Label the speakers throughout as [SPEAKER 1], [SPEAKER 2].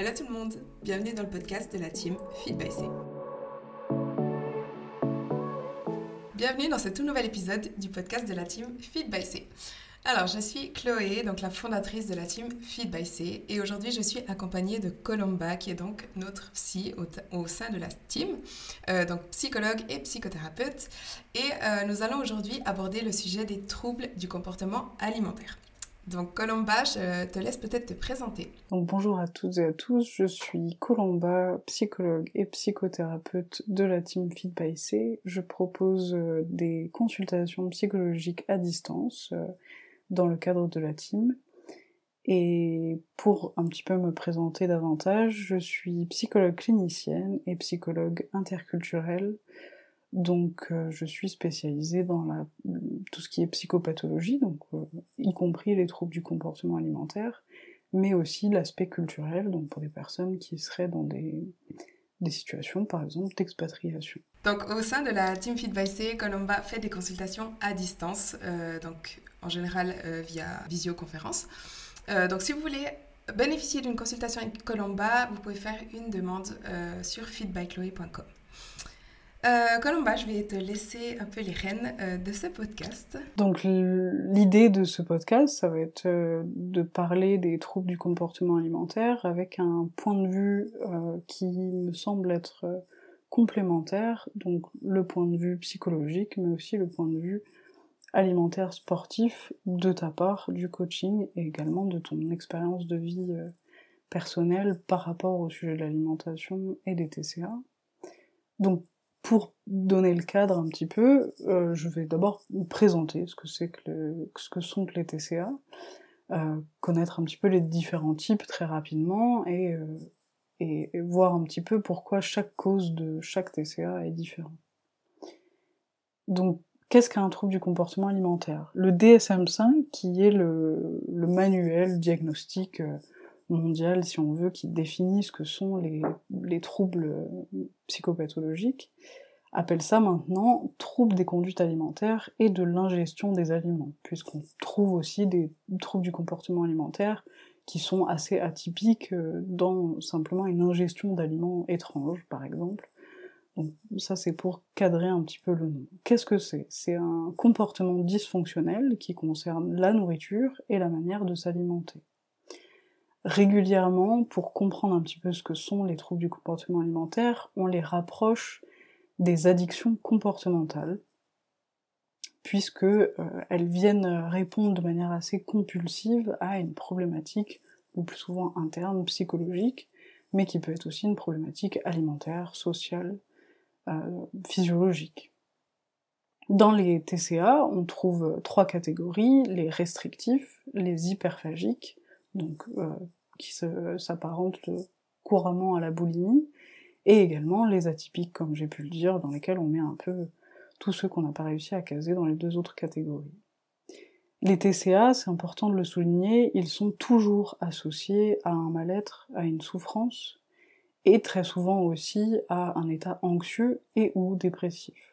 [SPEAKER 1] Hello tout le monde, bienvenue dans le podcast de la team Feed by C. Bienvenue dans ce tout nouvel épisode du podcast de la team Feed by C. Alors, je suis Chloé, donc la fondatrice de la team Feed by C, et aujourd'hui je suis accompagnée de Colomba, qui est donc notre psy au, sein de la team, euh, donc psychologue et psychothérapeute. Et euh, nous allons aujourd'hui aborder le sujet des troubles du comportement alimentaire. Donc Colomba, je te laisse peut-être te présenter.
[SPEAKER 2] Donc bonjour à toutes et à tous, je suis Colomba, psychologue et psychothérapeute de la team Feed by C. Je propose euh, des consultations psychologiques à distance dans le cadre de la team. Et pour un petit peu me présenter davantage, je suis psychologue clinicienne et psychologue interculturelle. Donc euh, je suis spécialisée dans tout ce qui est psychopathologie, donc euh, y compris les troubles du comportement alimentaire, mais aussi l'aspect culturel, donc pour des personnes qui seraient dans des, des situations, par exemple, d'expatriation.
[SPEAKER 1] Donc, au sein de la Team Feed by C, Colomba fait des consultations à distance, euh, donc en général via visioconférence. Donc, si vous voulez bénéficier d'une consultation avec Colomba, vous pouvez faire une demande sur feedbychloe.com. Euh, Colomba, je vais te laisser un peu les rênes euh, de ce podcast.
[SPEAKER 2] Donc l'idée de ce podcast, ça va être euh, de parler des troubles du comportement alimentaire avec un point de vue qui me semble être complémentaire, donc le point de vue psychologique, mais aussi le point de vue alimentaire sportif de ta part, du coaching et également de ton expérience de vie personnelle par rapport au sujet de l'alimentation et des TCA. Donc pour donner le cadre un petit peu, euh, je vais d'abord vous présenter ce que c'est que ce que sont les TCA, euh, connaître un petit peu les différents types très rapidement et, euh, et, voir un petit peu pourquoi chaque cause de chaque TCA est différente. Donc, qu'est-ce qu'un trouble du comportement alimentaire? Le DSM-5, qui est le, le manuel diagnostique mondial, si on veut, qui définit ce que sont les, les troubles euh, psychopathologiques, appelle ça maintenant troubles des conduites alimentaires et de l'ingestion des aliments, puisqu'on trouve aussi des troubles du comportement alimentaire qui sont assez atypiques euh, dans simplement une ingestion d'aliments étranges, par exemple. Donc ça c'est pour cadrer un petit peu le nom. Qu'est-ce que c'est? C'est un comportement dysfonctionnel qui concerne la nourriture et la manière de s'alimenter régulièrement, pour comprendre un petit peu ce que sont les troubles du comportement alimentaire, on les rapproche des addictions comportementales, puisque euh, elles viennent répondre de manière assez compulsive à une problématique le plus souvent interne, psychologique, mais qui peut être aussi une problématique alimentaire, sociale, euh, physiologique. Dans les TCA, on trouve trois catégories, les restrictifs, les hyperphagiques donc euh, qui s'apparentent couramment à la boulimie, et également les atypiques, comme j'ai pu le dire, dans lesquels on met un peu tous ceux qu'on n'a pas réussi à caser dans les deux autres catégories. Les TCA, c'est important de le souligner, ils sont toujours associés à un mal-être, à une souffrance, et très souvent aussi à un état anxieux et ou dépressif.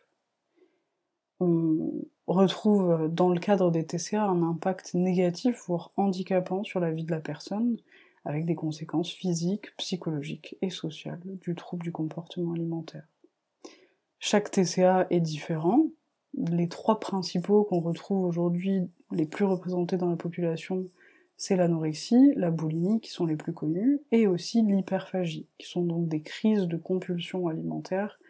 [SPEAKER 2] On retrouve dans le cadre des TCA un impact négatif, voire handicapant sur la vie de la personne, avec des conséquences physiques, psychologiques et sociales du trouble du comportement alimentaire. Chaque TCA est différent. Les trois principaux qu'on retrouve aujourd'hui, les plus représentés dans la population, c'est l'anorexie, la boulimie, qui sont les plus connus, et aussi l'hyperphagie, qui sont donc des crises de compulsion alimentaire euh,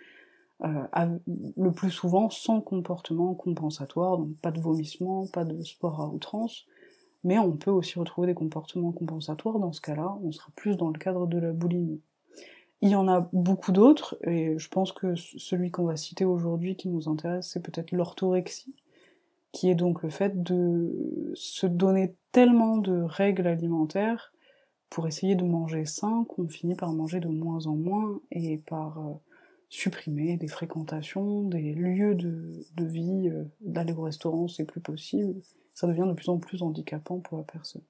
[SPEAKER 2] le plus souvent sans comportement compensatoire, donc pas de vomissement, pas de sport à outrance, mais on peut aussi retrouver des comportements compensatoires, dans ce cas-là, on sera plus dans le cadre de la boulimie. Il y en a beaucoup d'autres, et je pense que celui qu'on va citer aujourd'hui qui nous intéresse, c'est peut-être l'orthorexie, qui est donc le fait de se donner tellement de règles alimentaires pour essayer de manger sain qu'on finit par manger de moins en moins et par euh, supprimer des fréquentations, des lieux de, vie, euh, d'aller au restaurant c'est plus possible, ça devient de plus en plus handicapant pour la personne.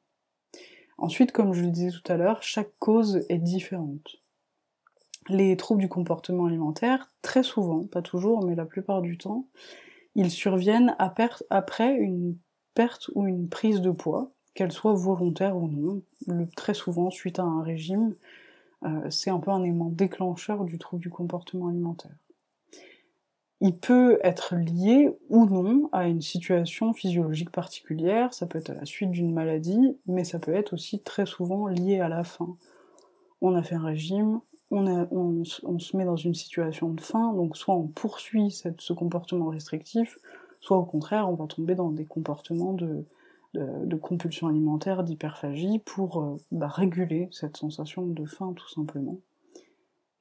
[SPEAKER 2] Ensuite, comme je le disais tout à l'heure, chaque cause est différente. Les troubles du comportement alimentaire, très souvent, pas toujours, mais la plupart du temps, ils surviennent après une perte ou une prise de poids, qu'elle soit volontaire ou non, très souvent suite à un régime c'est un peu un élément déclencheur du trouble du comportement alimentaire. Il peut être lié ou non à une situation physiologique particulière, ça peut être à la suite d'une maladie, mais ça peut être aussi très souvent lié à la faim. On a fait un régime, on, se met dans une situation de faim, donc soit on poursuit ce comportement restrictif, soit au contraire on va tomber dans des comportements de, compulsion alimentaire, d'hyperphagie, pour euh, bah, réguler cette sensation de faim tout simplement,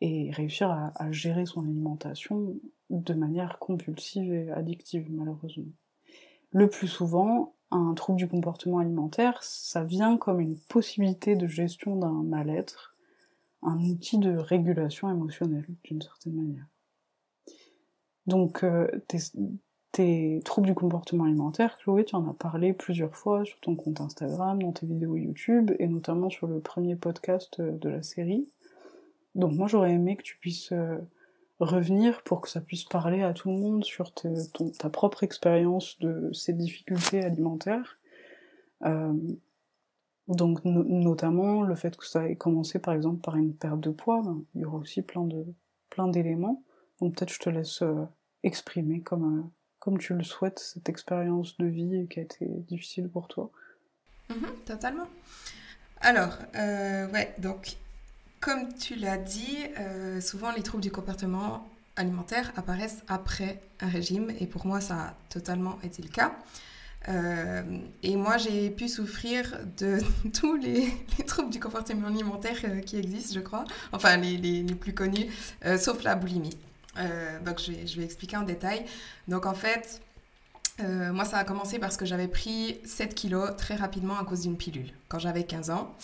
[SPEAKER 2] et réussir à, gérer son alimentation de manière compulsive et addictive malheureusement. Le plus souvent, un trouble du comportement alimentaire, ça vient comme une possibilité de gestion d'un mal-être, un outil de régulation émotionnelle, d'une certaine manière. Donc, euh, tes, troubles du comportement alimentaire, Chloé, tu en as parlé plusieurs fois sur ton compte Instagram, dans tes vidéos YouTube, et notamment sur le premier podcast euh, de la série. Donc moi, j'aurais aimé que tu puisses euh, revenir pour que ça puisse parler à tout le monde sur ta propre expérience de ces difficultés alimentaires. Donc notamment le fait que ça ait commencé par exemple par une perte de poids, ben, il y aura aussi plein de plein d'éléments. Donc peut-être je te laisse euh, exprimer comme euh, comme tu le souhaites cette expérience de vie qui a été difficile pour toi.
[SPEAKER 1] Mhm, totalement. Alors euh, ouais donc comme tu l'as dit, souvent les troubles du comportement alimentaire apparaissent après un régime et pour moi ça a totalement été le cas. Euh, et moi, j'ai pu souffrir de tous les, troubles du comportement alimentaire euh, qui existent, je crois. Enfin, les, les, plus connus, euh, sauf la boulimie. Donc, je vais, expliquer en détail. Donc, en fait, moi, ça a commencé parce que j'avais pris 7 kilos très rapidement à cause d'une pilule quand j'avais 15 ans.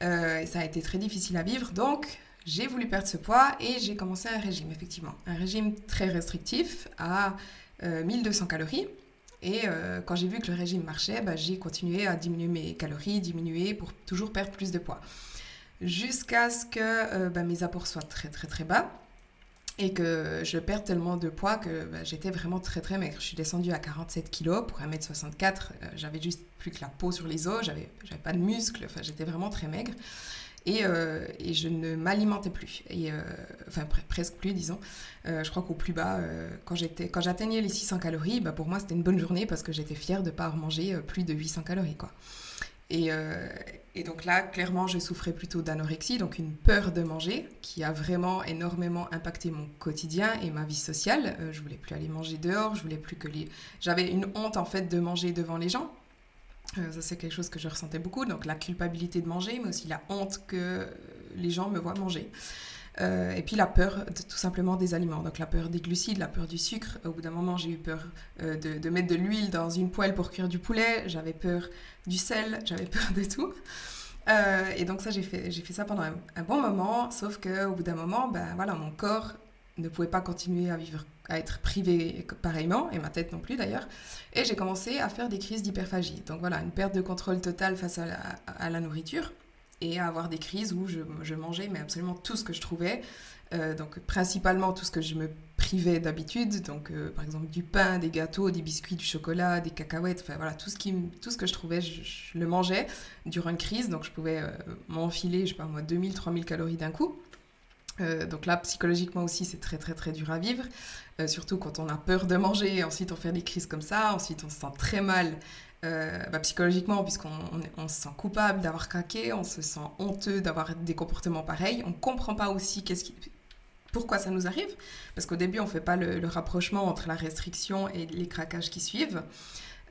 [SPEAKER 1] et ça a été très difficile à vivre. Donc, j'ai voulu perdre ce poids et j'ai commencé un régime, effectivement. Un régime très restrictif à 1200 calories. Et euh, quand j'ai vu que le régime marchait, bah, j'ai continué à diminuer mes calories, diminuer pour toujours perdre plus de poids. Jusqu'à ce que euh, bah, mes apports soient très très très bas et que je perde tellement de poids que bah, j'étais vraiment très très maigre. Je suis descendue à 47 kg pour 1m64. Euh, j'avais juste plus que la peau sur les os, j'avais pas de muscles, enfin, j'étais vraiment très maigre. Euh, et, je ne m'alimentais plus, et, euh, enfin presque plus disons. Euh, je crois qu'au plus bas, quand j'atteignais les 600 calories, bah, pour moi c'était une bonne journée parce que j'étais fière de ne pas manger plus de 800 calories. Quoi. Et, et, donc là, clairement, je souffrais plutôt d'anorexie, donc une peur de manger qui a vraiment énormément impacté mon quotidien et ma vie sociale. je voulais plus aller manger dehors, je voulais plus que les... J'avais une honte en fait de manger devant les gens euh, ça, c'est quelque chose que je ressentais beaucoup. Donc, la culpabilité de manger, mais aussi la honte que les gens me voient manger. Euh, et puis la peur tout simplement des aliments. Donc la peur des glucides, la peur du sucre. Au bout d'un moment, j'ai eu peur euh, de, mettre de l'huile dans une poêle pour cuire du poulet. J'avais peur du sel, j'avais peur de tout. et donc ça, j'ai fait, fait ça pendant un, un bon moment. Sauf qu'au bout d'un moment, ben, voilà, mon corps ne pouvait pas continuer à vivre, à être privé pareillement, et ma tête non plus d'ailleurs. Et j'ai commencé à faire des crises d'hyperphagie. Donc voilà, une perte de contrôle totale face à la, nourriture et à avoir des crises où je, mangeais mais absolument tout ce que je trouvais. Euh, donc principalement tout ce que je me privais d'habitude, donc euh, par exemple du pain, des gâteaux, des biscuits, du chocolat, des cacahuètes, enfin voilà, tout ce, qui, tout ce que je trouvais, je, le mangeais durant une crise, donc je pouvais euh, m'enfiler, je sais pas moi, 2000, 3000 calories d'un coup. Donc là, psychologiquement aussi, c'est très très très dur à vivre, surtout quand on a peur de manger, ensuite on fait des crises comme ça, ensuite on se sent très mal euh, bah, psychologiquement puisqu'on on, se sent coupable d'avoir craqué, on se sent honteux d'avoir des comportements pareils, on ne comprend pas aussi pourquoi ça nous arrive, parce qu'au début on ne fait pas le, rapprochement entre la restriction et les craquages qui suivent,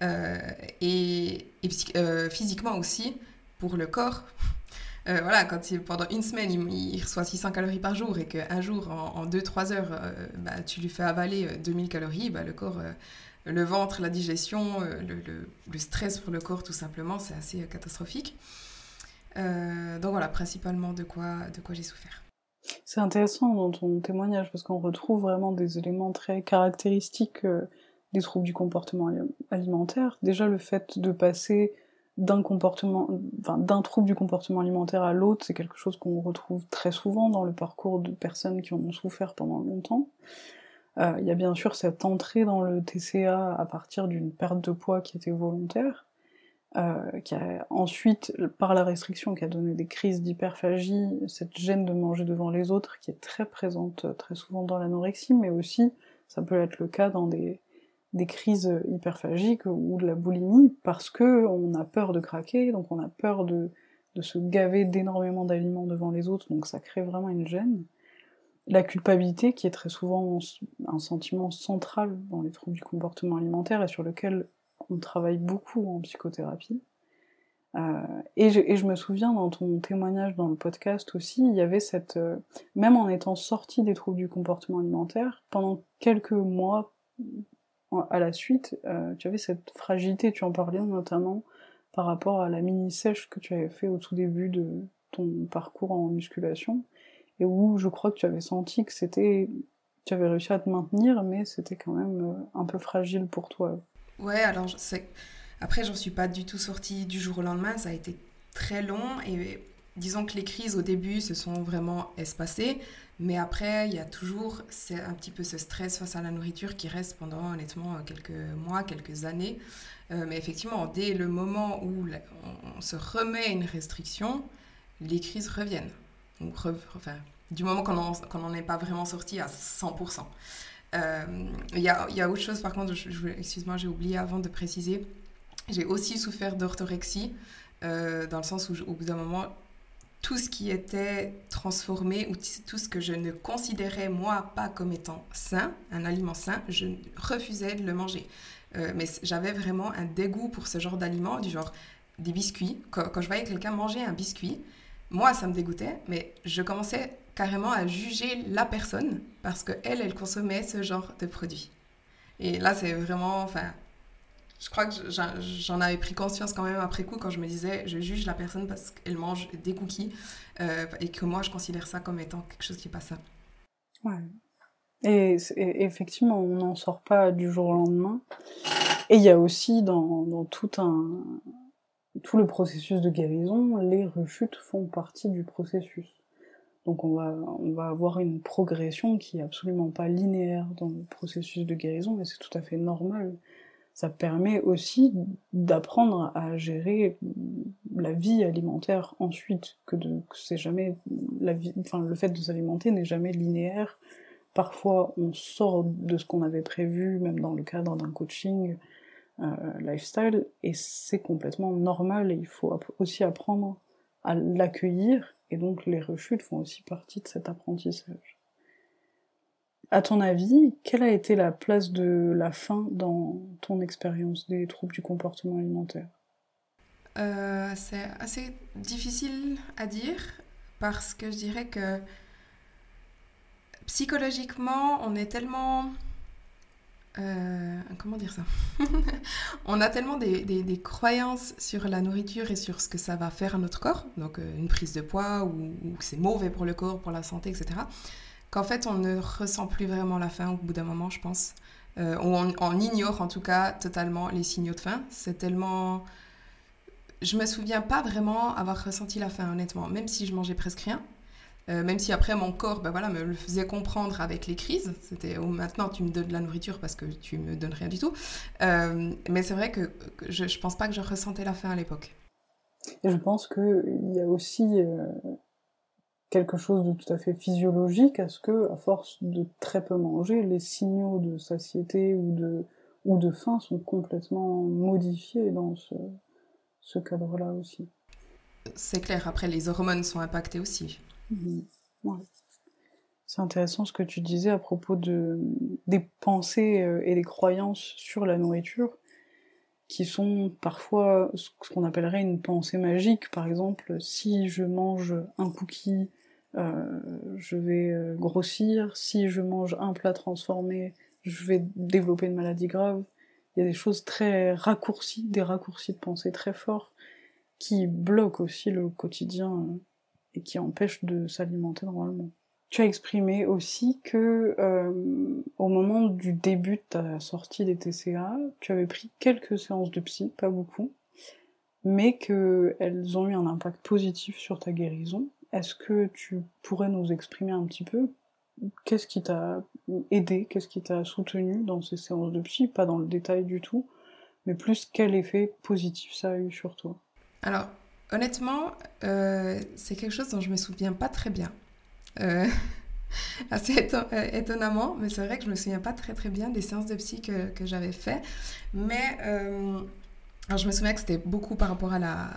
[SPEAKER 1] et, et physiquement aussi, pour le corps, euh, voilà, quand pendant une semaine, il, reçoit 600 calories par jour et qu'un jour, en 2-3 heures, euh, bah, tu lui fais avaler 2000 euh, calories, bah, le corps, le ventre, la digestion, le, stress pour le corps, tout simplement, c'est assez catastrophique. donc voilà, principalement de quoi, de quoi j'ai souffert.
[SPEAKER 2] C'est intéressant dans ton témoignage parce qu'on retrouve vraiment des éléments très caractéristiques des troubles du comportement alimentaire. Déjà le fait de passer d'un comportement, enfin, d'un trouble du comportement alimentaire à l'autre, c'est quelque chose qu'on retrouve très souvent dans le parcours de personnes qui en ont souffert pendant longtemps. Euh, il y a bien sûr cette entrée dans le TCA à partir d'une perte de poids qui était volontaire, euh, qui a ensuite, par la restriction, qui a donné des crises d'hyperphagie, cette gêne de manger devant les autres, qui est très présente euh, très souvent dans l'anorexie, mais aussi, ça peut être le cas dans des, crises hyperphagiques ou de la boulimie, parce que on a peur de craquer, donc on a peur de, de se gaver d'énormément d'aliments devant les autres, donc ça crée vraiment une gêne. La culpabilité, qui est très souvent un sentiment central dans les troubles du comportement alimentaire et sur lequel on travaille beaucoup en psychothérapie. Euh, et, je, me souviens dans ton témoignage dans le podcast aussi, il y avait cette, euh, même en étant sorti des troubles du comportement alimentaire, pendant quelques mois à la suite, euh, tu avais cette fragilité, tu en parlais notamment par rapport à la mini-sèche que tu avais fait au tout début de ton parcours en musculation, et où je crois que tu avais senti que c'était, tu avais réussi à te maintenir, mais c'était quand même un peu fragile pour toi.
[SPEAKER 1] Ouais, alors c'est... après, j'en suis pas du tout sortie du jour au lendemain. Ça a été très long et disons que les crises au début se sont vraiment espacées, mais après, il y a toujours un petit peu ce stress face à la nourriture qui reste pendant honnêtement quelques mois, quelques années. Euh, mais effectivement, dès le moment où on, se remet une restriction, les crises reviennent. Enfin, du moment qu'on n'en est pas vraiment sorti à 100%. Euh, il y, a, autre chose, par contre, excuse-moi, j'ai oublié avant de préciser. J'ai aussi souffert d'orthorexie, euh, dans le sens où, au bout d'un moment, tout ce qui était transformé ou tout ce que je ne considérais moi pas comme étant sain, un aliment sain, je refusais de le manger. Euh, mais j'avais vraiment un dégoût pour ce genre d'aliments, du genre des biscuits. Quand je voyais quelqu'un manger un biscuit, moi ça me dégoûtait, mais je commençais carrément à juger la personne parce qu'elle, elle consommait ce genre de produit. Et là, c'est vraiment, enfin, je crois que j'en avais pris conscience quand même après coup quand je me disais, je juge la personne parce qu'elle mange des cookies euh, et que moi, je considère ça comme étant quelque chose qui n'est pas ça.
[SPEAKER 2] Ouais. Et, effectivement, on n'en sort pas du jour au lendemain. Et il y a aussi dans tout un tout le processus de guérison, les rechutes font partie du processus. Donc on va, on va avoir une progression qui est absolument pas linéaire dans le processus de guérison, mais c'est tout à fait normal. Ça permet aussi d'apprendre à gérer la vie alimentaire ensuite, que, de, c'est jamais la vie, enfin le fait de s'alimenter n'est jamais linéaire. Parfois on sort de ce qu'on avait prévu, même dans le cadre d'un coaching lifestyle, et c'est complètement normal et il faut aussi apprendre à l'accueillir et donc les rechutes font aussi partie de cet apprentissage. À ton avis, quelle a été la place de la faim dans ton expérience des troubles du comportement alimentaire?
[SPEAKER 1] Euh, C'est assez difficile à dire parce que je dirais que psychologiquement, on est tellement euh, comment dire ça On a tellement des, croyances sur la nourriture et sur ce que ça va faire à notre corps, donc euh, une prise de poids ou, que c'est mauvais pour le corps, pour la santé, etc., qu'en fait on ne ressent plus vraiment la faim au bout d'un moment, je pense. Euh, on, on, ignore en tout cas totalement les signaux de faim. C'est tellement... Je me souviens pas vraiment avoir ressenti la faim, honnêtement, même si je mangeais presque rien. Euh, même si après mon corps ben voilà, me le faisait comprendre avec les crises. C'était oh, maintenant tu me donnes de la nourriture parce que tu me donnes rien du tout. Euh, mais c'est vrai que, je, ne pense pas que je ressentais la faim à l'époque.
[SPEAKER 2] Et je pense qu'il y a aussi euh, quelque chose de tout à fait physiologique à ce que, à force de très peu manger, les signaux de satiété ou de, ou de faim sont complètement modifiés dans ce, ce cadre-là aussi.
[SPEAKER 1] C'est clair, après les hormones sont impactées aussi.
[SPEAKER 2] Mhm. C'est intéressant ce que tu disais à propos de, des pensées euh, et des croyances sur la nourriture, qui sont parfois ce qu'on appellerait une pensée magique. Par exemple, si je mange un cookie, euh, je vais euh, grossir. Si je mange un plat transformé, je vais développer une maladie grave. Il y a des choses très raccourcies, des raccourcis de pensée très forts, qui bloquent aussi le quotidien et qui empêche de s'alimenter normalement. Tu as exprimé aussi que euh, au moment du début de ta sortie des TCA, tu avais pris quelques séances de psy, pas beaucoup, mais qu'elles ont eu un impact positif sur ta guérison. Est-ce que tu pourrais nous exprimer un petit peu qu'est-ce qui t'a aidé, qu'est-ce qui t'a soutenu dans ces séances de psy, pas dans le détail du tout, mais plus quel effet positif ça a eu sur toi?
[SPEAKER 1] Alors, honnêtement, c'est quelque chose dont je me souviens pas très bien. assez étonnamment, mais c'est vrai que je me souviens pas très très bien des séances de psy que, j'avais fait. Mais je me souviens que c'était beaucoup par rapport à la,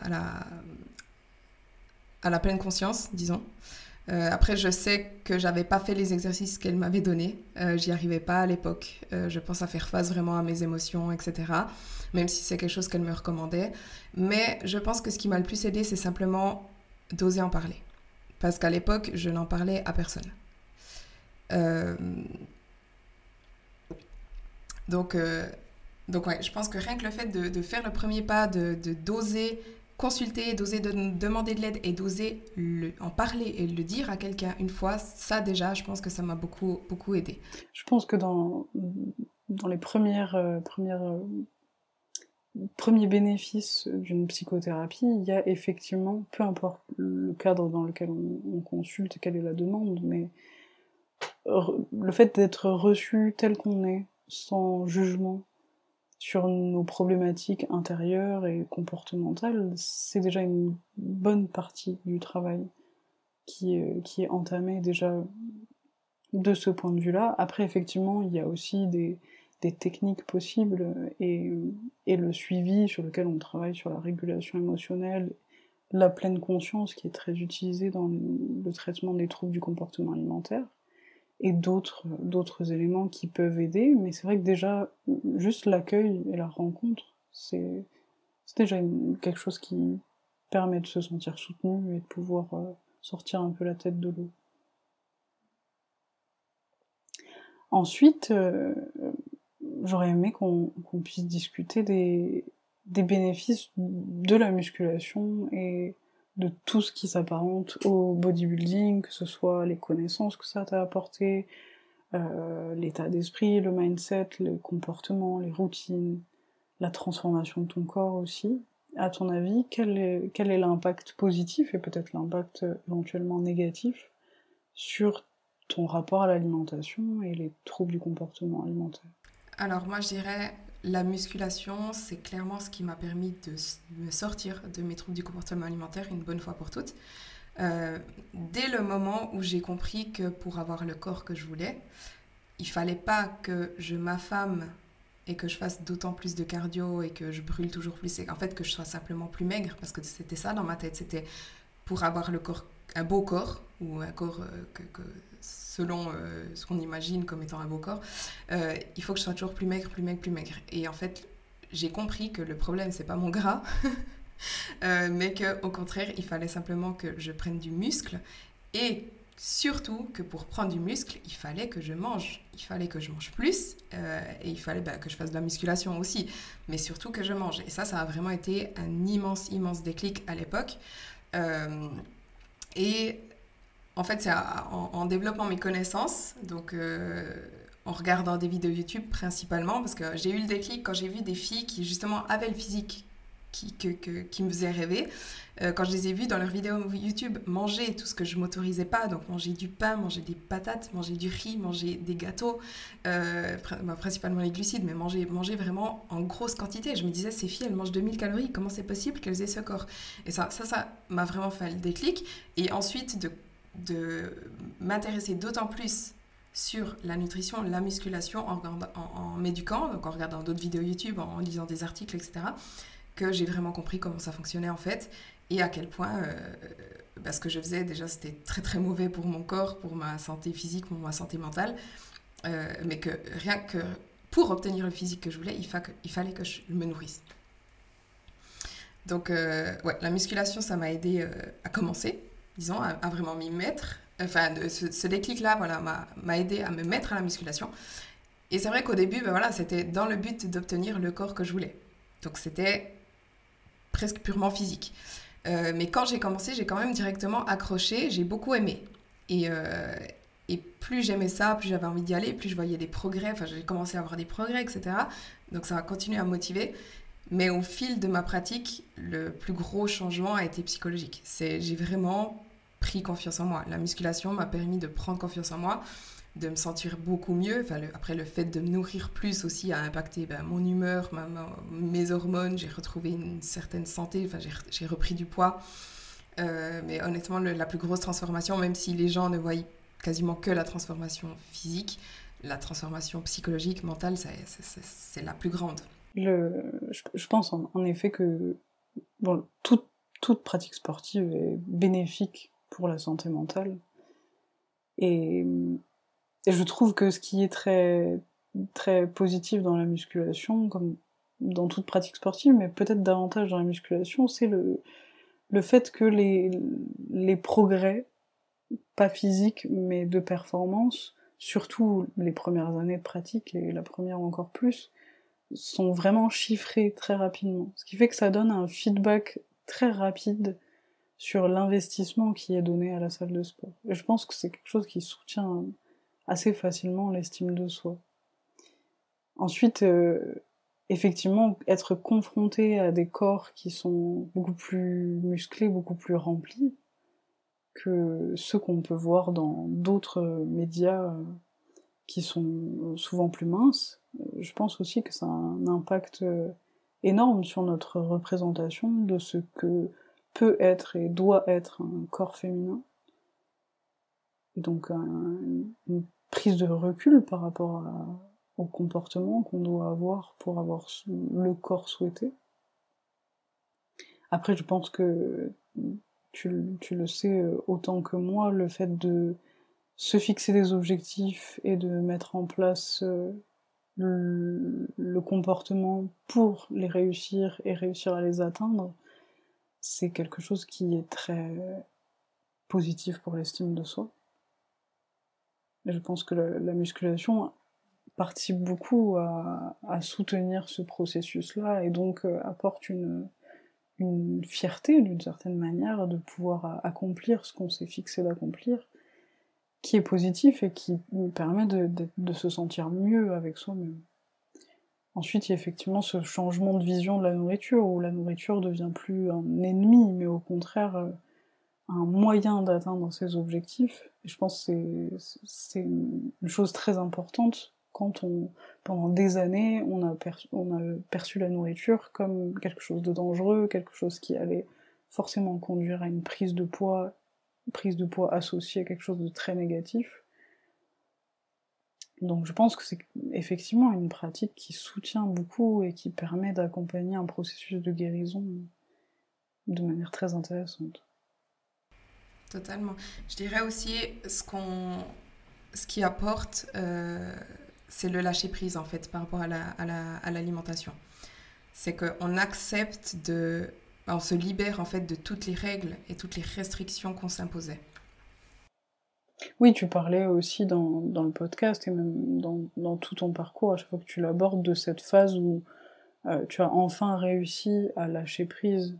[SPEAKER 1] à la pleine conscience, disons. Euh, après, je sais que j'avais pas fait les exercices qu'elle m'avait donnés. Euh, J'y arrivais pas à l'époque. Euh, je pense à faire face vraiment à mes émotions, etc. Même si c'est quelque chose qu'elle me recommandait. Mais je pense que ce qui m'a le plus aidé, c'est simplement d'oser en parler. Parce qu'à l'époque, je n'en parlais à personne. Donc, donc je pense que rien que le fait de, de faire le premier pas, de d'oser consulter, d'oser de, demander de l'aide et d'oser en parler et le dire à quelqu'un une fois, ça déjà, je pense que ça m'a beaucoup, beaucoup aidé.
[SPEAKER 2] Je pense que dans, les euh, premières euh, premiers bénéfices d'une psychothérapie, il y a effectivement, peu importe le cadre dans lequel on, on consulte, quelle est la demande, mais le fait d'être reçu tel qu'on est, sans jugement, sur nos problématiques intérieures et comportementales, c'est déjà une bonne partie du travail qui est, qui entamé déjà de ce point de vue-là. Après, effectivement, il y a aussi des, techniques possibles et, le suivi sur lequel on travaille sur la régulation émotionnelle, la pleine conscience qui est très utilisée dans le traitement des troubles du comportement alimentaire et d'autres d'autres éléments qui peuvent aider mais c'est vrai que déjà juste l'accueil et la rencontre c'est déjà quelque chose qui permet de se sentir soutenu et de pouvoir euh, sortir un peu la tête de l'eau. Ensuite euh, j'aurais aimé qu'on puisse discuter des, des bénéfices de la musculation et de tout ce qui s'apparente au bodybuilding, que ce soit les connaissances que ça t'a apporté, euh, l'état d'esprit, le mindset, les comportements, les routines, la transformation de ton corps aussi. À ton avis, quel est, quel est l'impact positif et peut-être l'impact éventuellement négatif sur ton rapport à l'alimentation et les troubles du comportement alimentaire?
[SPEAKER 1] Alors moi je dirais la musculation, c'est clairement ce qui m'a permis de me sortir de mes troubles du comportement alimentaire une bonne fois pour toutes. Euh, dès le moment où j'ai compris que pour avoir le corps que je voulais, il fallait pas que je m'affame et que je fasse d'autant plus de cardio et que je brûle toujours plus et en fait que je sois simplement plus maigre parce que c'était ça dans ma tête c'était pour avoir le corps un beau corps ou un corps euh, que selon euh, ce qu'on imagine comme étant un beau corps, euh, il faut que je sois toujours plus maigre, plus maigre, plus maigre. Et en fait, j'ai compris que le problème, c'est pas mon gras, euh, mais qu'au contraire, il fallait simplement que je prenne du muscle et surtout que pour prendre du muscle, il fallait que je mange. Il fallait que je mange plus et il fallait bah, que je fasse de la musculation aussi, mais surtout que je mange. Et ça, ça a vraiment été un immense, immense déclic à l'époque. Et en fait, c'est en, développant mes connaissances, donc euh, en regardant des vidéos YouTube principalement, parce que j'ai eu le déclic quand j'ai vu des filles qui justement avaient le physique qui, qui me faisait rêver. Euh, quand je les ai vues dans leurs vidéos YouTube manger tout ce que je m'autorisais pas, donc manger du pain, manger des patates, manger du riz, manger des gâteaux, euh, bah, principalement les glucides, mais manger, manger vraiment en grosse quantité. Je me disais, ces filles, elles mangent 2000 calories, comment c'est possible qu'elles aient ce corps? Et ça, ça, m'a vraiment fait le déclic. Et ensuite, de m'intéresser d'autant plus sur la nutrition, la musculation en, m'éduquant, donc en regardant d'autres vidéos YouTube, en, lisant des articles, etc., que j'ai vraiment compris comment ça fonctionnait en fait et à quel point euh, bah, ce que je faisais déjà c'était très très mauvais pour mon corps, pour ma santé physique, pour ma santé mentale, euh, mais que rien que pour obtenir le physique que je voulais, il, fallait que je me nourrisse. Donc euh, ouais, la musculation ça m'a aidé à commencer disons, à, vraiment m'y mettre. Enfin, de, ce, déclic-là, voilà, m'a aidé à me mettre à la musculation. Et c'est vrai qu'au début, ben voilà, c'était dans le but d'obtenir le corps que je voulais. Donc c'était presque purement physique. Euh, mais quand j'ai commencé, j'ai quand même directement accroché, j'ai beaucoup aimé. Et, euh, et plus j'aimais ça, plus j'avais envie d'y aller, plus je voyais des progrès, enfin j'ai commencé à avoir des progrès, etc. Donc ça a continué à me motiver. Mais au fil de ma pratique, le plus gros changement a été psychologique. J'ai vraiment pris confiance en moi. La musculation m'a permis de prendre confiance en moi. De me sentir beaucoup mieux. Enfin, après, le fait de me nourrir plus aussi a impacté ben, mon humeur, mes hormones. J'ai retrouvé une certaine santé. Enfin, j'ai repris du poids. Euh, mais honnêtement, la plus grosse transformation, même si les gens ne voient quasiment que la transformation physique, la transformation psychologique, mentale, c'est la plus grande.
[SPEAKER 2] Je, pense en, effet que bon, toute, toute pratique sportive est bénéfique pour la santé mentale. Et et je trouve que ce qui est très, très positif dans la musculation, comme dans toute pratique sportive, mais peut-être davantage dans la musculation, c'est le, le fait que les, les progrès, pas physiques, mais de performance, surtout les premières années de pratique, et la première encore plus, sont vraiment chiffrés très rapidement. Ce qui fait que ça donne un feedback très rapide sur l'investissement qui est donné à la salle de sport. Et je pense que c'est quelque chose qui soutient assez facilement l'estime de soi. Ensuite, euh, effectivement, être confronté à des corps qui sont beaucoup plus musclés, beaucoup plus remplis que ceux qu'on peut voir dans d'autres médias euh, qui sont souvent plus minces, je pense aussi que ça a un impact euh, énorme sur notre représentation de ce que peut être et doit être un corps féminin. Donc une prise de recul par rapport au comportement qu'on doit avoir pour avoir le corps souhaité. Après, je pense que tu, le sais autant que moi, le fait de se fixer des objectifs et de mettre en place euh, le, comportement pour les réussir et réussir à les atteindre, c'est quelque chose qui est très positif pour l'estime de soi je pense que la, musculation participe beaucoup à, soutenir ce processus-là et donc euh, apporte une, fierté d'une certaine manière de pouvoir accomplir ce qu'on s'est fixé d'accomplir, qui est positif et qui nous permet de, de se sentir mieux avec soi-même. Ensuite, il y a effectivement ce changement de vision de la nourriture, où la nourriture devient plus un ennemi, mais au contraire euh, un moyen d'atteindre ses objectifs. Je pense que c'est une chose très importante quand on, pendant des années, on a, perçu, on a perçu la nourriture comme quelque chose de dangereux, quelque chose qui allait forcément conduire à une prise de poids, prise de poids associée à quelque chose de très négatif. Donc je pense que c'est effectivement une pratique qui soutient beaucoup et qui permet d'accompagner un processus de guérison de manière très intéressante.
[SPEAKER 1] Totalement. Je dirais aussi ce qu'on, ce qui apporte, euh, c'est le lâcher prise en fait par rapport à, la, à, l'alimentation. c'est qu'on accepte de, on se libère en fait de toutes les règles et toutes les restrictions qu'on s'imposait.
[SPEAKER 2] Oui, tu parlais aussi dans, dans le podcast et même dans, dans, tout ton parcours, à chaque fois que tu l'abordes, de cette phase où euh, tu as enfin réussi à lâcher prise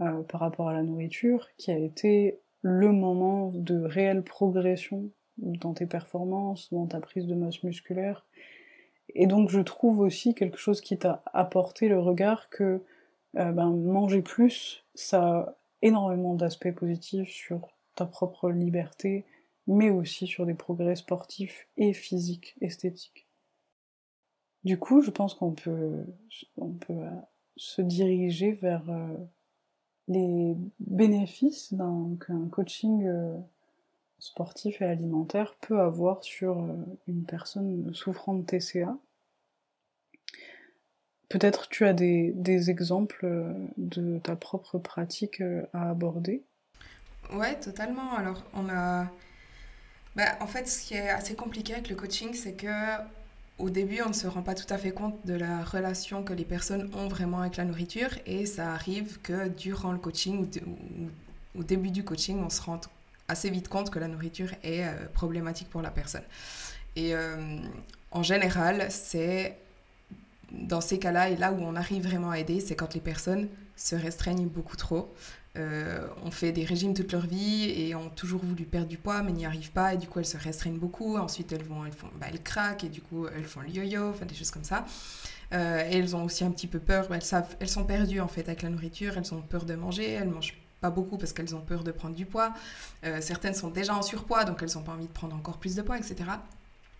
[SPEAKER 2] euh, par rapport à la nourriture, qui a été le moment de réelle progression dans tes performances, dans ta prise de masse musculaire. Et donc je trouve aussi quelque chose qui t'a apporté le regard que euh, ben, manger plus, ça a énormément d'aspects positifs sur ta propre liberté, mais aussi sur des progrès sportifs et physiques, esthétiques. Du coup, je pense qu'on peut, on peut euh, se diriger vers euh, les bénéfices qu'un coaching euh, sportif et alimentaire peut avoir sur euh, une personne souffrant de TCA. Peut-être tu as des, exemples euh, de ta propre pratique à aborder?
[SPEAKER 1] Ouais, totalement. Alors, on a. Bah, en fait, ce qui est assez compliqué avec le coaching, c'est que au début, on ne se rend pas tout à fait compte de la relation que les personnes ont vraiment avec la nourriture et ça arrive que durant le coaching ou, au début du coaching, on se rend assez vite compte que la nourriture est euh, problématique pour la personne. Et euh, en général, c'est dans ces cas-là et là où on arrive vraiment à aider, c'est quand les personnes se restreignent beaucoup trop, euh, ont fait des régimes toute leur vie et ont toujours voulu perdre du poids mais n'y arrivent pas et du coup elles se restreignent beaucoup. Ensuite elles, vont, elles, font, bah, elles craquent et du coup elles font le yo-yo, enfin des choses comme ça. Euh, et elles ont aussi un petit peu peur, elles, savent, elles sont perdues en fait avec la nourriture, elles ont peur de manger, elles mangent pas beaucoup parce qu'elles ont peur de prendre du poids. Euh, certaines sont déjà en surpoids, donc elles n'ont pas envie de prendre encore plus de poids, etc.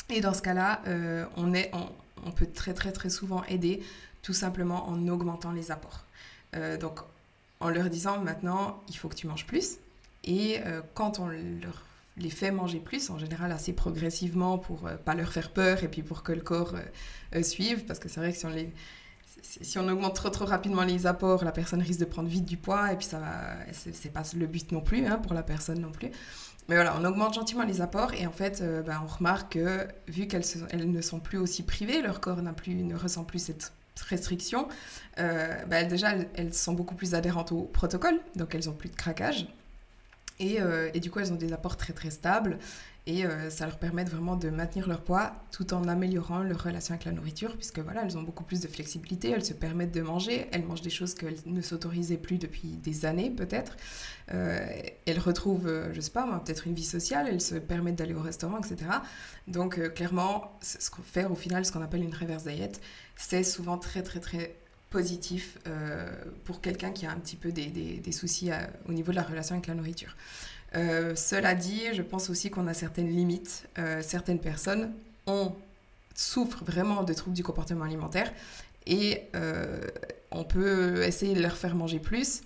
[SPEAKER 1] Et dans ce cas-là, euh, on, est, on, peut très très très souvent aider tout simplement en augmentant les apports. donc en leur disant maintenant, il faut que tu manges plus. Et quand on leur les fait manger plus, en général assez progressivement pour ne pas leur faire peur et puis pour que le corps suive, parce que c'est vrai que si on augmente trop rapidement les apports, la personne risque de prendre vite du poids et puis ça va, c'est pas le but non plus hein, pour la personne non plus. Mais voilà, on augmente gentiment les apports et en fait, euh, bah, on remarque que vu qu'elles elles ne sont plus aussi privées, leur corps plus, ne ressent plus cette restriction, euh, bah, déjà elles, sont beaucoup plus adhérentes au protocole, donc elles ont plus de craquage. Et, euh, et, du coup, elles ont des apports très très stables et euh, ça leur permet vraiment de maintenir leur poids tout en améliorant leur relation avec la nourriture, puisque voilà, elles ont beaucoup plus de flexibilité, elles se permettent de manger, elles mangent des choses qu'elles ne s'autorisaient plus depuis des années peut-être. Euh, elles retrouvent, euh, je sais pas peut-être une vie sociale, elles se permettent d'aller au restaurant, etc. Donc clairement, fait au final, ce qu'on appelle une reverse diet, c'est souvent très très très positif pour quelqu'un qui a un petit peu des, soucis au niveau de la relation avec la nourriture. Euh, cela dit, je pense aussi qu'on a certaines limites. Euh, certaines personnes ont, souffrent vraiment de troubles du comportement alimentaire et euh, on peut essayer de leur faire manger plus,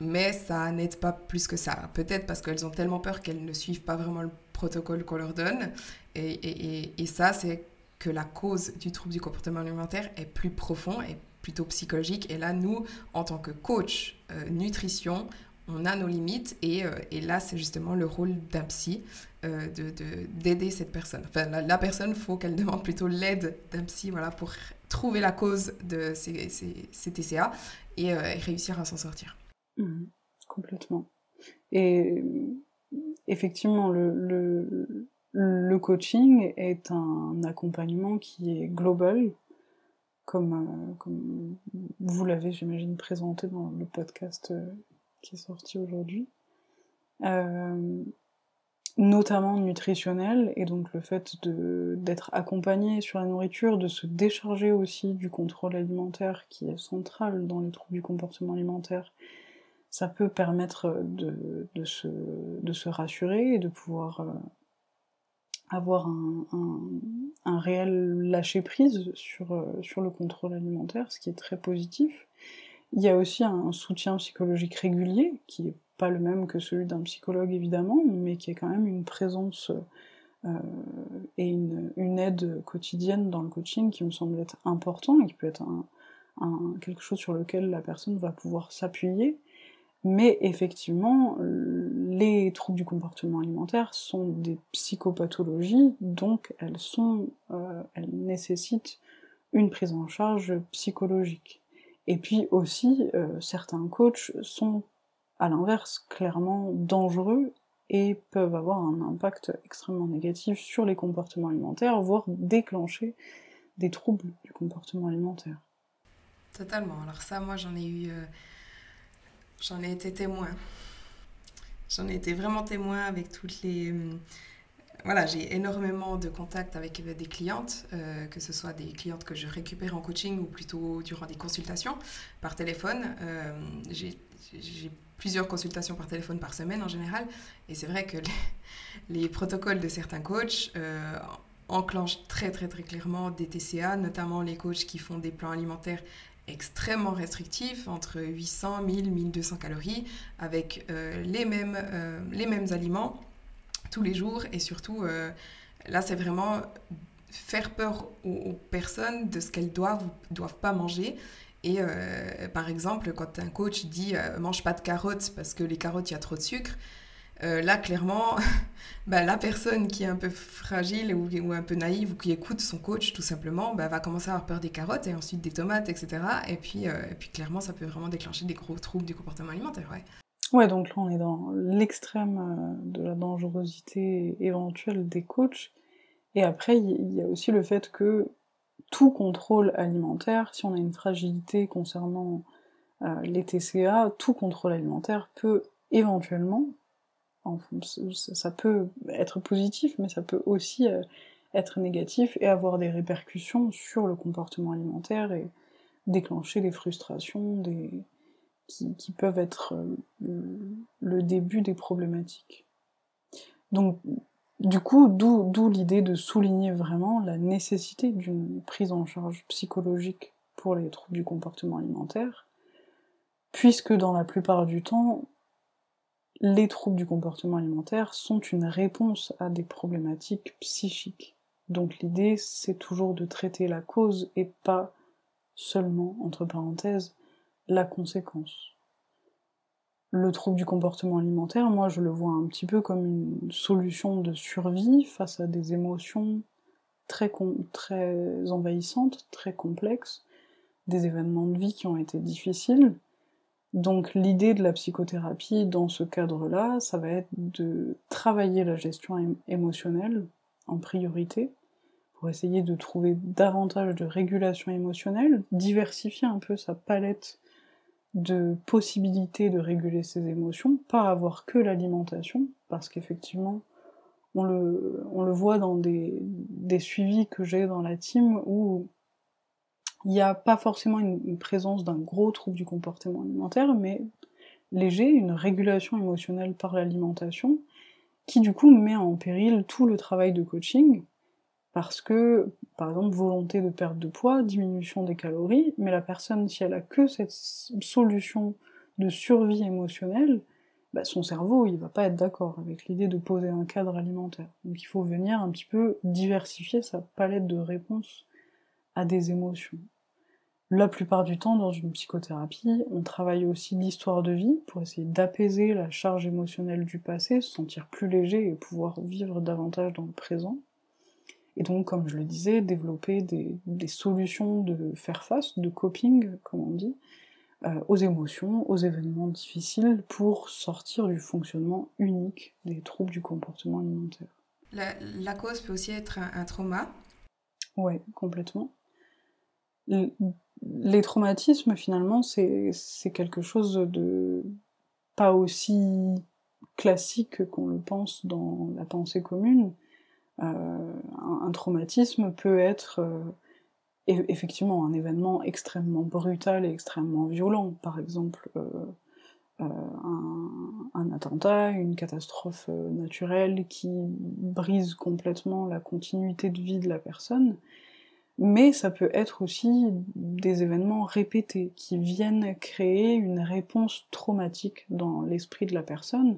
[SPEAKER 1] mais ça n'aide pas plus que ça. Peut-être parce qu'elles ont tellement peur qu'elles ne suivent pas vraiment le protocole qu'on leur donne. Et, et, et ça, c'est que la cause du trouble du comportement alimentaire est plus profond et plutôt psychologique. Et là, nous, en tant que coach nutrition, on a nos limites et, euh, et là c'est justement le rôle d'un psy euh, d'aider de, cette personne. Enfin la, personne, faut qu'elle demande plutôt l'aide d'un psy voilà, pour trouver la cause de ces, ces, TCA et, euh, réussir à s'en sortir.
[SPEAKER 2] Mmh, complètement. Et effectivement, le, le, le, coaching est un accompagnement qui est global, comme, comme vous l'avez, j'imagine, présenté dans le podcast qui est sorti aujourd'hui, euh, notamment nutritionnel, et donc le fait d'être accompagné sur la nourriture, de se décharger aussi du contrôle alimentaire qui est central dans les troubles du comportement alimentaire, ça peut permettre de, de, se, de se, rassurer et de pouvoir euh, avoir un, un, un réel lâcher-prise sur, euh, sur le contrôle alimentaire, ce qui est très positif. Il y a aussi un soutien psychologique régulier, qui n'est pas le même que celui d'un psychologue évidemment, mais qui est quand même une présence euh, et une, aide quotidienne dans le coaching qui me semble être important et qui peut être quelque chose sur lequel la personne va pouvoir s'appuyer. Mais effectivement, les troubles du comportement alimentaire sont des psychopathologies, donc elles sont, euh, elles nécessitent une prise en charge psychologique. Et puis aussi, euh, certains coachs sont à l'inverse clairement dangereux et peuvent avoir un impact extrêmement négatif sur les comportements alimentaires, voire déclencher des troubles du comportement alimentaire.
[SPEAKER 1] Totalement. Alors ça, moi, j'en ai eu... Euh, j'en ai été témoin. J'en ai été vraiment témoin avec toutes les... Voilà, j'ai énormément de contacts avec des clientes, euh, que ce soit des clientes que je récupère en coaching ou plutôt durant des consultations par téléphone. Euh, j'ai plusieurs consultations par téléphone par semaine en général, et c'est vrai que les, protocoles de certains coachs euh, enclenchent très très très clairement des TCA, notamment les coachs qui font des plans alimentaires extrêmement restrictifs, entre 800, 1000, 1200 calories, avec les, mêmes, les mêmes aliments tous les jours. Et surtout euh, là c'est vraiment faire peur aux, personnes de ce qu'elles doivent ou doivent pas manger. Et euh, par exemple quand un coach dit euh, mange pas de carottes parce que les carottes il y a trop de sucre là clairement bah, la personne qui est un peu fragile ou, un peu naïve ou qui écoute son coach tout simplement bah, va commencer à avoir peur des carottes et ensuite des tomates etc et puis, et puis clairement ça peut vraiment déclencher des gros troubles du comportement alimentaire ouais.
[SPEAKER 2] Ouais, donc là on est dans l'extrême euh, de la dangerosité éventuelle des coachs. Et après, il y a aussi le fait que tout contrôle alimentaire, si on a une fragilité concernant euh, les TCA, tout contrôle alimentaire peut éventuellement, ça peut être positif, mais ça peut aussi euh, être négatif et avoir des répercussions sur le comportement alimentaire et déclencher des frustrations, des, qui, peuvent être le début des problématiques. Donc, du coup, d'où l'idée de souligner vraiment la nécessité d'une prise en charge psychologique pour les troubles du comportement alimentaire, puisque dans la plupart du temps, les troubles du comportement alimentaire sont une réponse à des problématiques psychiques. Donc l'idée, c'est toujours de traiter la cause et pas seulement, entre parenthèses, la conséquence. Le trouble du comportement alimentaire, moi je le vois un petit peu comme une solution de survie face à des émotions très, envahissantes, très complexes, des événements de vie qui ont été difficiles, donc l'idée de la psychothérapie dans ce cadre-là, ça va être de travailler la gestion émotionnelle en priorité, pour essayer de trouver davantage de régulation émotionnelle, diversifier un peu sa palette de possibilités de réguler ses émotions, pas avoir que l'alimentation, parce qu'effectivement, on le, on le voit dans des, des suivis que j'ai dans la team où il n'y a pas forcément une, présence d'un gros trouble du comportement alimentaire, mais léger, une régulation émotionnelle par l'alimentation, qui du coup met en péril tout le travail de coaching, parce que, par exemple, volonté de perte de poids, diminution des calories, mais la personne, si elle a que cette solution de survie émotionnelle, bah, son cerveau, il va pas être d'accord avec l'idée de poser un cadre alimentaire. Donc il faut venir un petit peu diversifier sa palette de réponses à des émotions. La plupart du temps, dans une psychothérapie, on travaille aussi l'histoire de vie pour essayer d'apaiser la charge émotionnelle du passé, se sentir plus léger et pouvoir vivre davantage dans le présent. Et donc, comme je le disais, développer des, solutions de faire face, de coping, comme on dit, euh, aux émotions, aux événements difficiles pour sortir du fonctionnement unique des troubles du comportement alimentaire.
[SPEAKER 1] La, cause peut aussi être un, un trauma.
[SPEAKER 2] Oui, complètement les traumatismes, finalement, c'est quelque chose de pas aussi classique qu'on le pense dans la pensée commune. Euh, un, traumatisme peut être euh, effectivement un événement extrêmement brutal et extrêmement violent, par exemple euh, un, attentat, une catastrophe naturelle qui brise complètement la continuité de vie de la personne mais ça peut être aussi des événements répétés qui viennent créer une réponse traumatique dans l'esprit de la personne.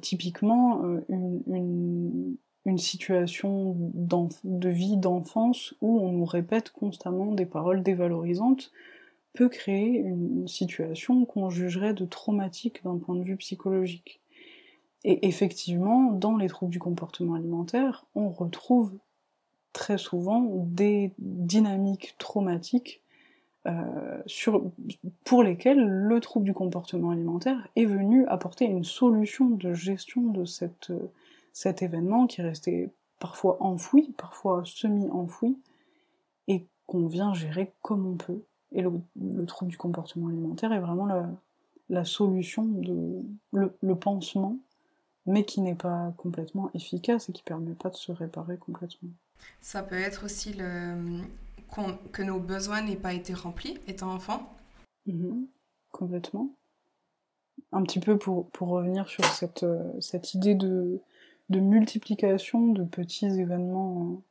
[SPEAKER 2] Typiquement, une, une, situation de vie d'enfance où on nous répète constamment des paroles dévalorisantes peut créer une situation qu'on jugerait de traumatique d'un point de vue psychologique. Et effectivement, dans les troubles du comportement alimentaire, on retrouve très souvent des dynamiques traumatiques euh, pour lesquelles le trouble du comportement alimentaire est venu apporter une solution de gestion de cette, cet événement qui restait parfois enfoui, parfois semi-enfoui, et qu'on vient gérer comme on peut. Et le, trouble du comportement alimentaire est vraiment la, la solution, de, le, le pansement, mais qui n'est pas complètement efficace et qui permet pas de se réparer complètement.
[SPEAKER 1] Ça peut être aussi le, que nos besoins n'aient pas été remplis étant enfant.
[SPEAKER 2] Mhm. complètement. Un petit peu pour, pour revenir sur cette, euh, cette idée de, de multiplication de petits événements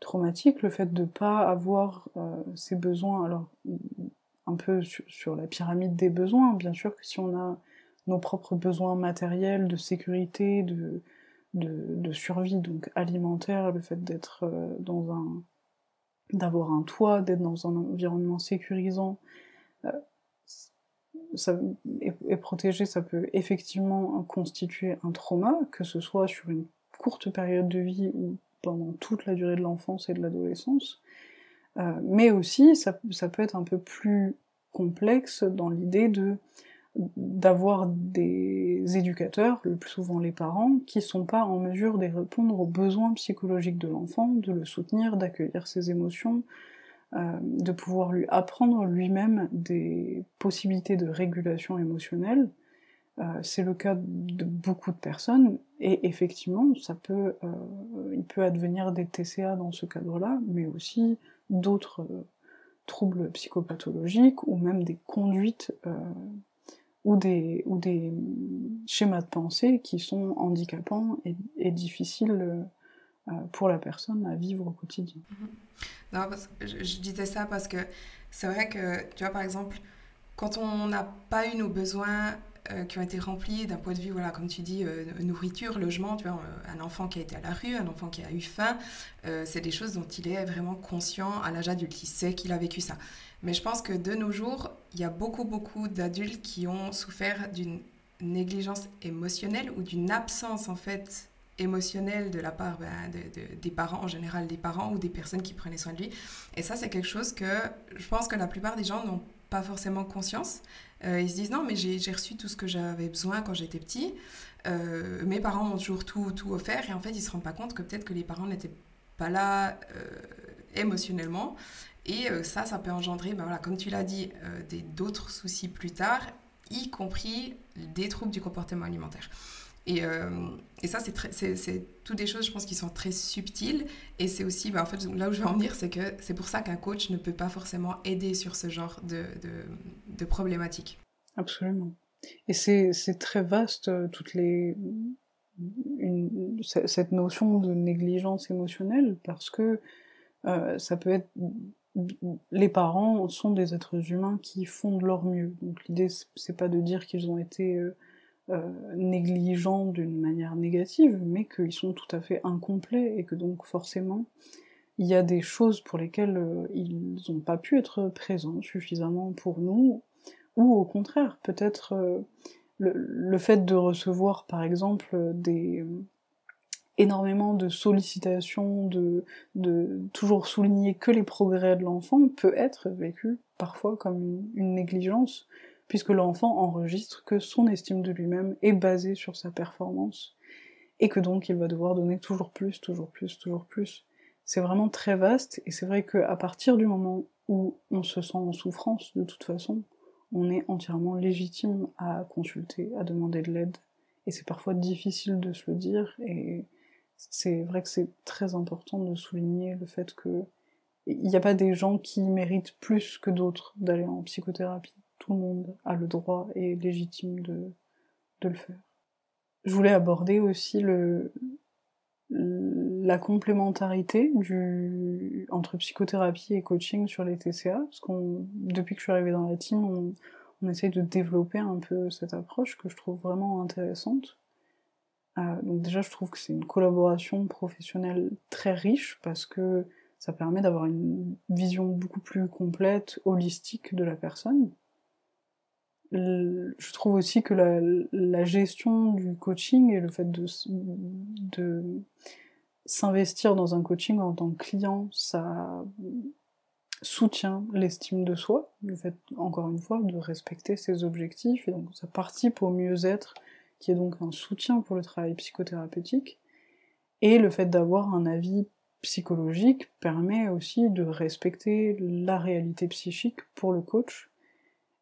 [SPEAKER 2] traumatiques, le fait de pas avoir euh, ces besoins, alors un peu sur, la pyramide des besoins, bien sûr que si on a nos propres besoins matériels, de sécurité, de, de, survie, donc alimentaire, le fait d'être euh, dans un d'avoir un toit, d'être dans un environnement sécurisant, euh, ça, et, protégé, ça peut effectivement constituer un trauma, que ce soit sur une courte période de vie ou pendant toute la durée de l'enfance et de l'adolescence. Euh, mais aussi, ça, ça, peut être un peu plus complexe dans l'idée de d'avoir des éducateurs, le plus souvent les parents, qui sont pas en mesure de répondre aux besoins psychologiques de l'enfant, de le soutenir, d'accueillir ses émotions, euh, de pouvoir lui apprendre lui-même des possibilités de régulation émotionnelle. Euh, c'est le cas de beaucoup de personnes, et effectivement, ça peut, euh, il peut advenir des TCA dans ce cadre-là, mais aussi d'autres troubles psychopathologiques ou même des conduites ou des schémas de pensée qui sont handicapants et, difficiles pour la personne à vivre au quotidien.
[SPEAKER 1] Mm-hmm. Non, je, disais ça parce que c'est vrai que, tu vois, par exemple, quand on n'a pas eu nos besoins euh, qui ont été remplis d'un point de vue, voilà, comme tu dis, euh, nourriture, logement, tu vois, euh, un enfant qui a été à la rue, un enfant qui a eu faim, c'est des choses dont il est vraiment conscient à l'âge adulte, il sait qu'il a vécu ça. Mais je pense que de nos jours, il y a beaucoup, beaucoup d'adultes qui ont souffert d'une négligence émotionnelle ou d'une absence, en fait, émotionnelle de la part ben, des parents, en général des parents ou des personnes qui prenaient soin de lui. Et ça, c'est quelque chose que je pense que la plupart des gens n'ont pas forcément conscience. Euh, ils se disent non, mais j'ai reçu tout ce que j'avais besoin quand j'étais petit. Euh, mes parents m'ont toujours tout, tout offert et en fait, ils se rendent pas compte que peut-être que les parents n'étaient pas là euh, émotionnellement. Et ça, ça peut engendrer, ben voilà, comme tu l'as dit, d'autres soucis plus tard, y compris des troubles du comportement alimentaire. Et, euh, et ça, c'est toutes des choses, je pense, qui sont très subtiles. Et c'est aussi, bah, en fait, là où je veux en venir, c'est que c'est pour ça qu'un coach ne peut pas forcément aider sur ce genre de, de, problématiques.
[SPEAKER 2] Absolument. Et c'est très vaste, euh, toutes cette notion de négligence émotionnelle, parce que euh, ça peut être les parents sont des êtres humains qui font de leur mieux. Donc l'idée c'est pas de dire qu'ils ont été négligents d'une manière négative, mais qu'ils sont tout à fait incomplets et que donc forcément il y a des choses pour lesquelles euh, ils n'ont pas pu être présents suffisamment pour nous, ou au contraire, peut-être euh, le, fait de recevoir par exemple des énormément de sollicitations, de, de toujours souligner que les progrès de l'enfant peut être vécu parfois comme une négligence puisque l'enfant enregistre que son estime de lui-même est basée sur sa performance, et que donc il va devoir donner toujours plus, toujours plus, toujours plus. C'est vraiment très vaste, et c'est vrai qu'à partir du moment où on se sent en souffrance, de toute façon, on est entièrement légitime à consulter, à demander de l'aide, et c'est parfois difficile de se le dire, et c'est vrai que c'est très important de souligner le fait que il n'y a pas des gens qui méritent plus que d'autres d'aller en psychothérapie tout le monde a le droit et est légitime de, le faire. Je voulais aborder aussi la complémentarité entre psychothérapie et coaching sur les TCA, parce depuis que je suis arrivée dans la team, on, on essaye de développer un peu cette approche que je trouve vraiment intéressante. Euh, donc déjà, je trouve que c'est une collaboration professionnelle très riche parce que ça permet d'avoir une vision beaucoup plus complète, holistique de la personne je trouve aussi que la, gestion du coaching et le fait de, s'investir dans un coaching en tant que client, ça soutient l'estime de soi, le fait, encore une fois, de respecter ses objectifs, et donc ça participe au mieux-être, qui est donc un soutien pour le travail psychothérapeutique, et le fait d'avoir un avis psychologique permet aussi de respecter la réalité psychique pour le coach,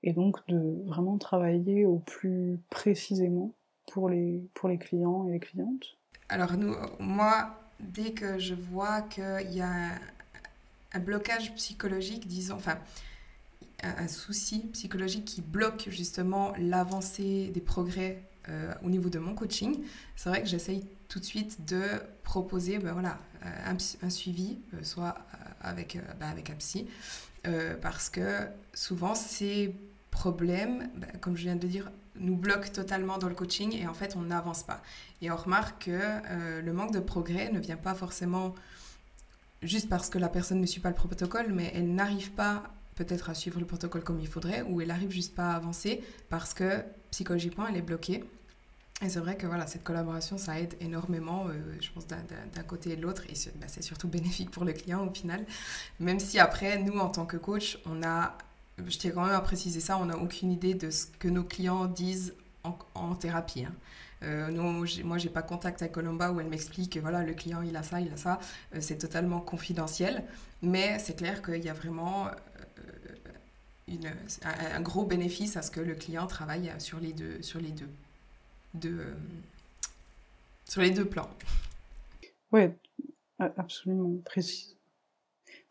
[SPEAKER 2] et donc de vraiment travailler au plus précisément pour les, pour les clients et les clientes.
[SPEAKER 1] Alors nous, moi, dès que je vois qu'il y a un, blocage psychologique, disons, enfin un, souci psychologique qui bloque justement l'avancée des progrès euh, au niveau de mon coaching, c'est vrai que j'essaye tout de suite de proposer ben voilà, euh, un, suivi, euh, soit avec, ben avec un psy, parce que souvent c'est problème, bah, comme je viens de dire, nous bloque totalement dans le coaching et en fait on n'avance pas. Et on remarque que euh, le manque de progrès ne vient pas forcément juste parce que la personne ne suit pas le protocole, mais elle n'arrive pas peut-être à suivre le protocole comme il faudrait ou elle n'arrive juste pas à avancer parce que psychologiquement elle est bloquée. Et c'est vrai que voilà, cette collaboration, ça aide énormément, euh, je pense, d'un côté et de l'autre. Et bah, c'est surtout bénéfique pour le client au final. Même si après, nous, en tant que coach, on a je tiens quand même à préciser ça, on n'a aucune idée de ce que nos clients disent en, thérapie. Hein. Euh, non, moi, j'ai pas contact avec Colomba où elle m'explique, voilà, le client, il a ça, il a ça. Euh, c'est totalement confidentiel. Mais c'est clair qu'il y a vraiment euh, un, gros bénéfice à ce que le client travaille sur les deux, sur les deux, deux plans.
[SPEAKER 2] Oui, absolument, précis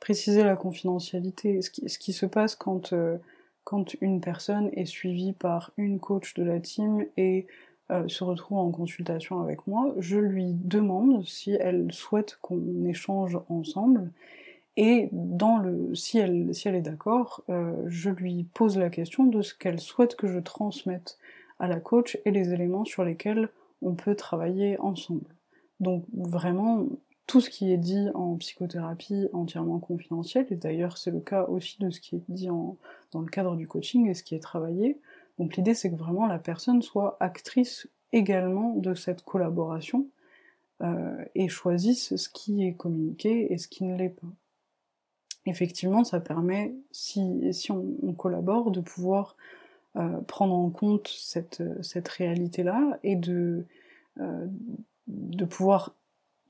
[SPEAKER 2] préciser la confidentialité. Ce qui, ce qui se passe quand, euh, quand une personne est suivie par une coach de la team et euh, se retrouve en consultation avec moi, je lui demande si elle souhaite qu'on échange ensemble et dans le, si elle, si elle est d'accord, euh, je lui pose la question de ce qu'elle souhaite que je transmette à la coach et les éléments sur lesquels on peut travailler ensemble. Donc vraiment, tout ce qui est dit en psychothérapie entièrement confidentiel, et d'ailleurs c'est le cas aussi de ce qui est dit en, dans le cadre du coaching et ce qui est travaillé. Donc l'idée c'est que vraiment la personne soit actrice également de cette collaboration euh, et choisisse ce qui est communiqué et ce qui ne l'est pas. Effectivement, ça permet, si, si on, on collabore, de pouvoir euh, prendre en compte cette, cette réalité-là et de, euh, de pouvoir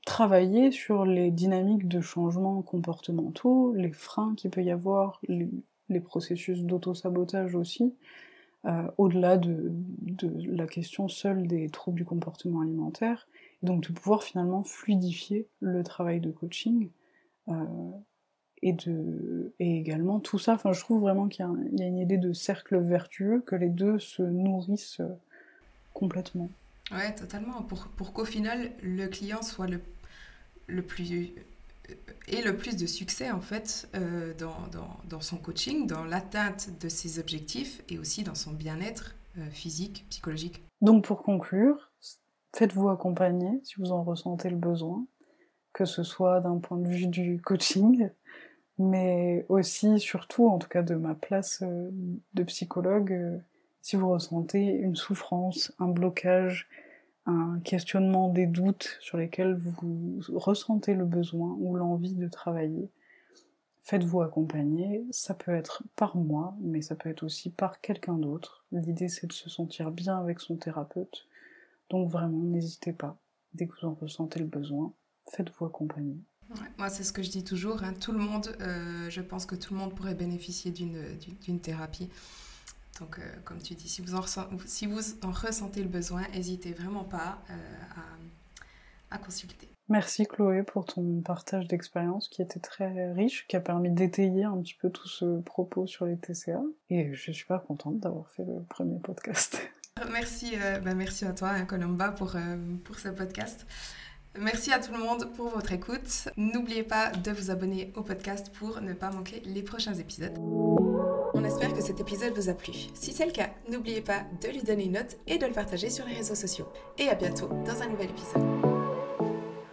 [SPEAKER 2] travailler sur les dynamiques de changement comportementaux, les freins qu'il peut y avoir, les, processus d'auto-sabotage aussi, euh, au-delà de, de, la question seule des troubles du comportement alimentaire, donc de pouvoir finalement fluidifier le travail de coaching euh, et, de, et également tout ça, enfin je trouve vraiment qu'il y, y, a une idée de cercle vertueux, que les deux se nourrissent euh, complètement.
[SPEAKER 1] Ouais, totalement, pour, pour qu'au final le client soit le le plus et le plus de succès en fait euh, dans, dans, son coaching, dans l'atteinte de ses objectifs et aussi dans son bien-être euh, physique, psychologique.
[SPEAKER 2] Donc pour conclure, faites-vous accompagner si vous en ressentez le besoin, que ce soit d'un point de vue du coaching, mais aussi surtout en tout cas de ma place euh, de psychologue, euh, si vous ressentez une souffrance, un blocage, un questionnement des doutes sur lesquels vous ressentez le besoin ou l'envie de travailler. Faites-vous accompagner, ça peut être par moi, mais ça peut être aussi par quelqu'un d'autre. L'idée c'est de se sentir bien avec son thérapeute, donc vraiment n'hésitez pas, dès que vous en ressentez le besoin, faites-vous accompagner.
[SPEAKER 1] Moi c'est ce que je dis toujours, hein. tout le monde, euh, je pense que tout le monde pourrait bénéficier d'une thérapie. Donc, euh, comme tu dis, si vous, en si vous en ressentez le besoin, n'hésitez vraiment pas euh, à, à, consulter.
[SPEAKER 2] Merci Chloé pour ton partage d'expérience qui était très riche, qui a permis d'étayer un petit peu tout ce propos sur les TCA. Et je suis super contente d'avoir fait le premier podcast.
[SPEAKER 1] Merci, euh, bah merci à toi, hein, Colomba, pour, pour ce podcast. Merci à tout le monde pour votre écoute. N'oubliez pas de vous abonner au podcast pour ne pas manquer les prochains épisodes. On espère que cet épisode vous a plu. Si c'est le cas, n'oubliez pas de lui donner une note et de le partager sur les réseaux sociaux. Et à bientôt dans un nouvel épisode.